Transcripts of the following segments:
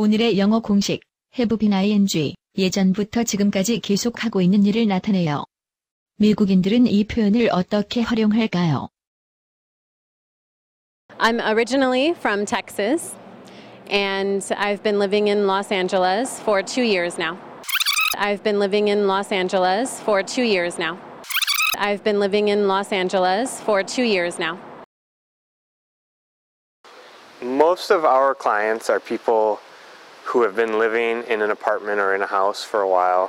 오늘의 영어 공식 have been ing 예전부터 지금까지 계속하고 있는 일을 나타내요. 미국인들은 이 표현을 어떻게 활용할까요? I'm originally from Texas, and I've been living in Los Angeles for two years now. I've been living in Los Angeles for two years now. I've been living in Los Angeles for two years now. Most of our clients are people who have been living in an apartment or in a house for a while,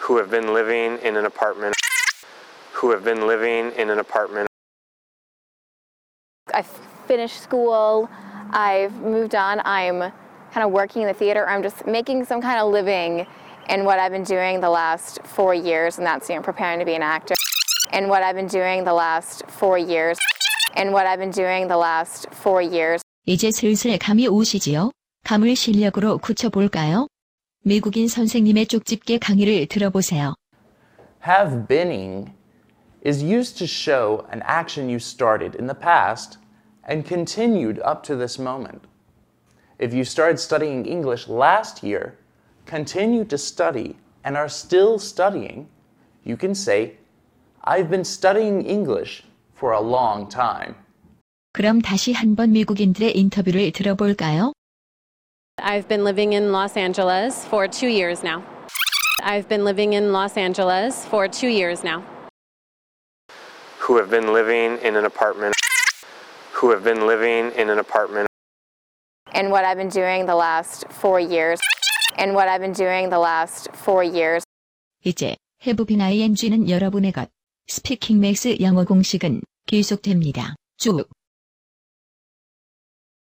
who have been living in an apartment, who have been living in an apartment I've finished school, I've moved on, I'm kind of working in the theater, I'm just making some kind of living in what I've been doing the last four years, and that's you know preparing to be an actor. And what I've been doing the last four years, and what I've been doing the last four years. 이제 슬슬 감이 오시지요? 감을 실력으로 굳혀볼까요? 미국인 선생님의 쪽집게 강의를 들어보세요. Have beening is used to show an action you started in the past and continued up to this moment. If you started studying English last year, continued to study, and are still studying, you can say, I've been studying English for a long time. 그럼 다시 한번 미국인들의 인터뷰를 들어볼까요? I've been living in Los Angeles for two years now. I've been living in Los Angeles for two years now. who have been living in an apartment who have been living in an apartment And what I've been doing the last four years. And what I've been doing the last four years. 이제 have been ing는 여러분의 것. 스피킹 맥스 영어 공식은 계속됩니다. 쭉.